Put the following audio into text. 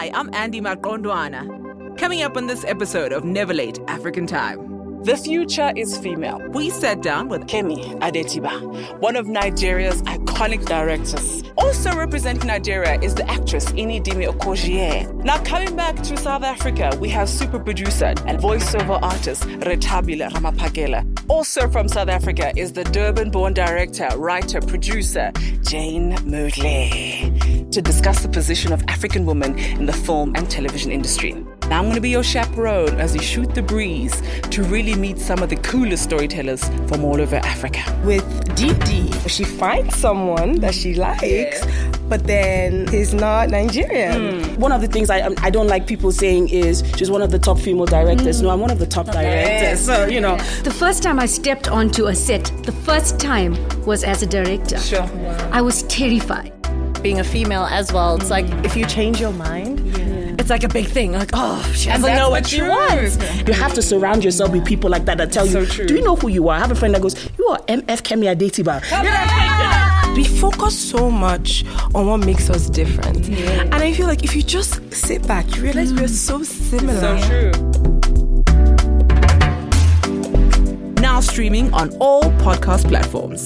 Hi, I'm Andy Maqondwana. Coming up on this episode of Never Late African Time. The future is female. We sat down with Kemi Adetiba, one of Nigeria's iconic directors. Also representing Nigeria is the actress Ini Dima-Okojie. Now coming back to South Africa, we have super producer and voiceover artist Rethabile Ramaphakela. Also from South Africa is the Durban-born director, writer, producer Jayan Moodley to discuss the position of African women in the film and television industry. Now I'm going to be your chaperone as we shoot the breeze to really meet some of the coolest storytellers from all over Africa. With Didi, she finds someone that she likes, yeah. but then he's not Nigerian. Mm. One of the things I I don't like people saying is she's one of the top female directors. Mm. No, I'm one of the top okay. directors. So you know, the first time I stepped onto a set, the first time was as a director. Sure, wow. I was terrified. Being a female as well, it's like if you change your mind. Yeah it's like a big thing. Like, oh, she doesn't know what she wants. You have to surround yourself with people like that that tell you, do you know who you are? I have a friend that goes, you are MF Kemi Adetiba. We focus so much on what makes us different. Yeah. And I feel like if you just sit back, you realize mm. we're so similar. So true. Now streaming on all podcast platforms.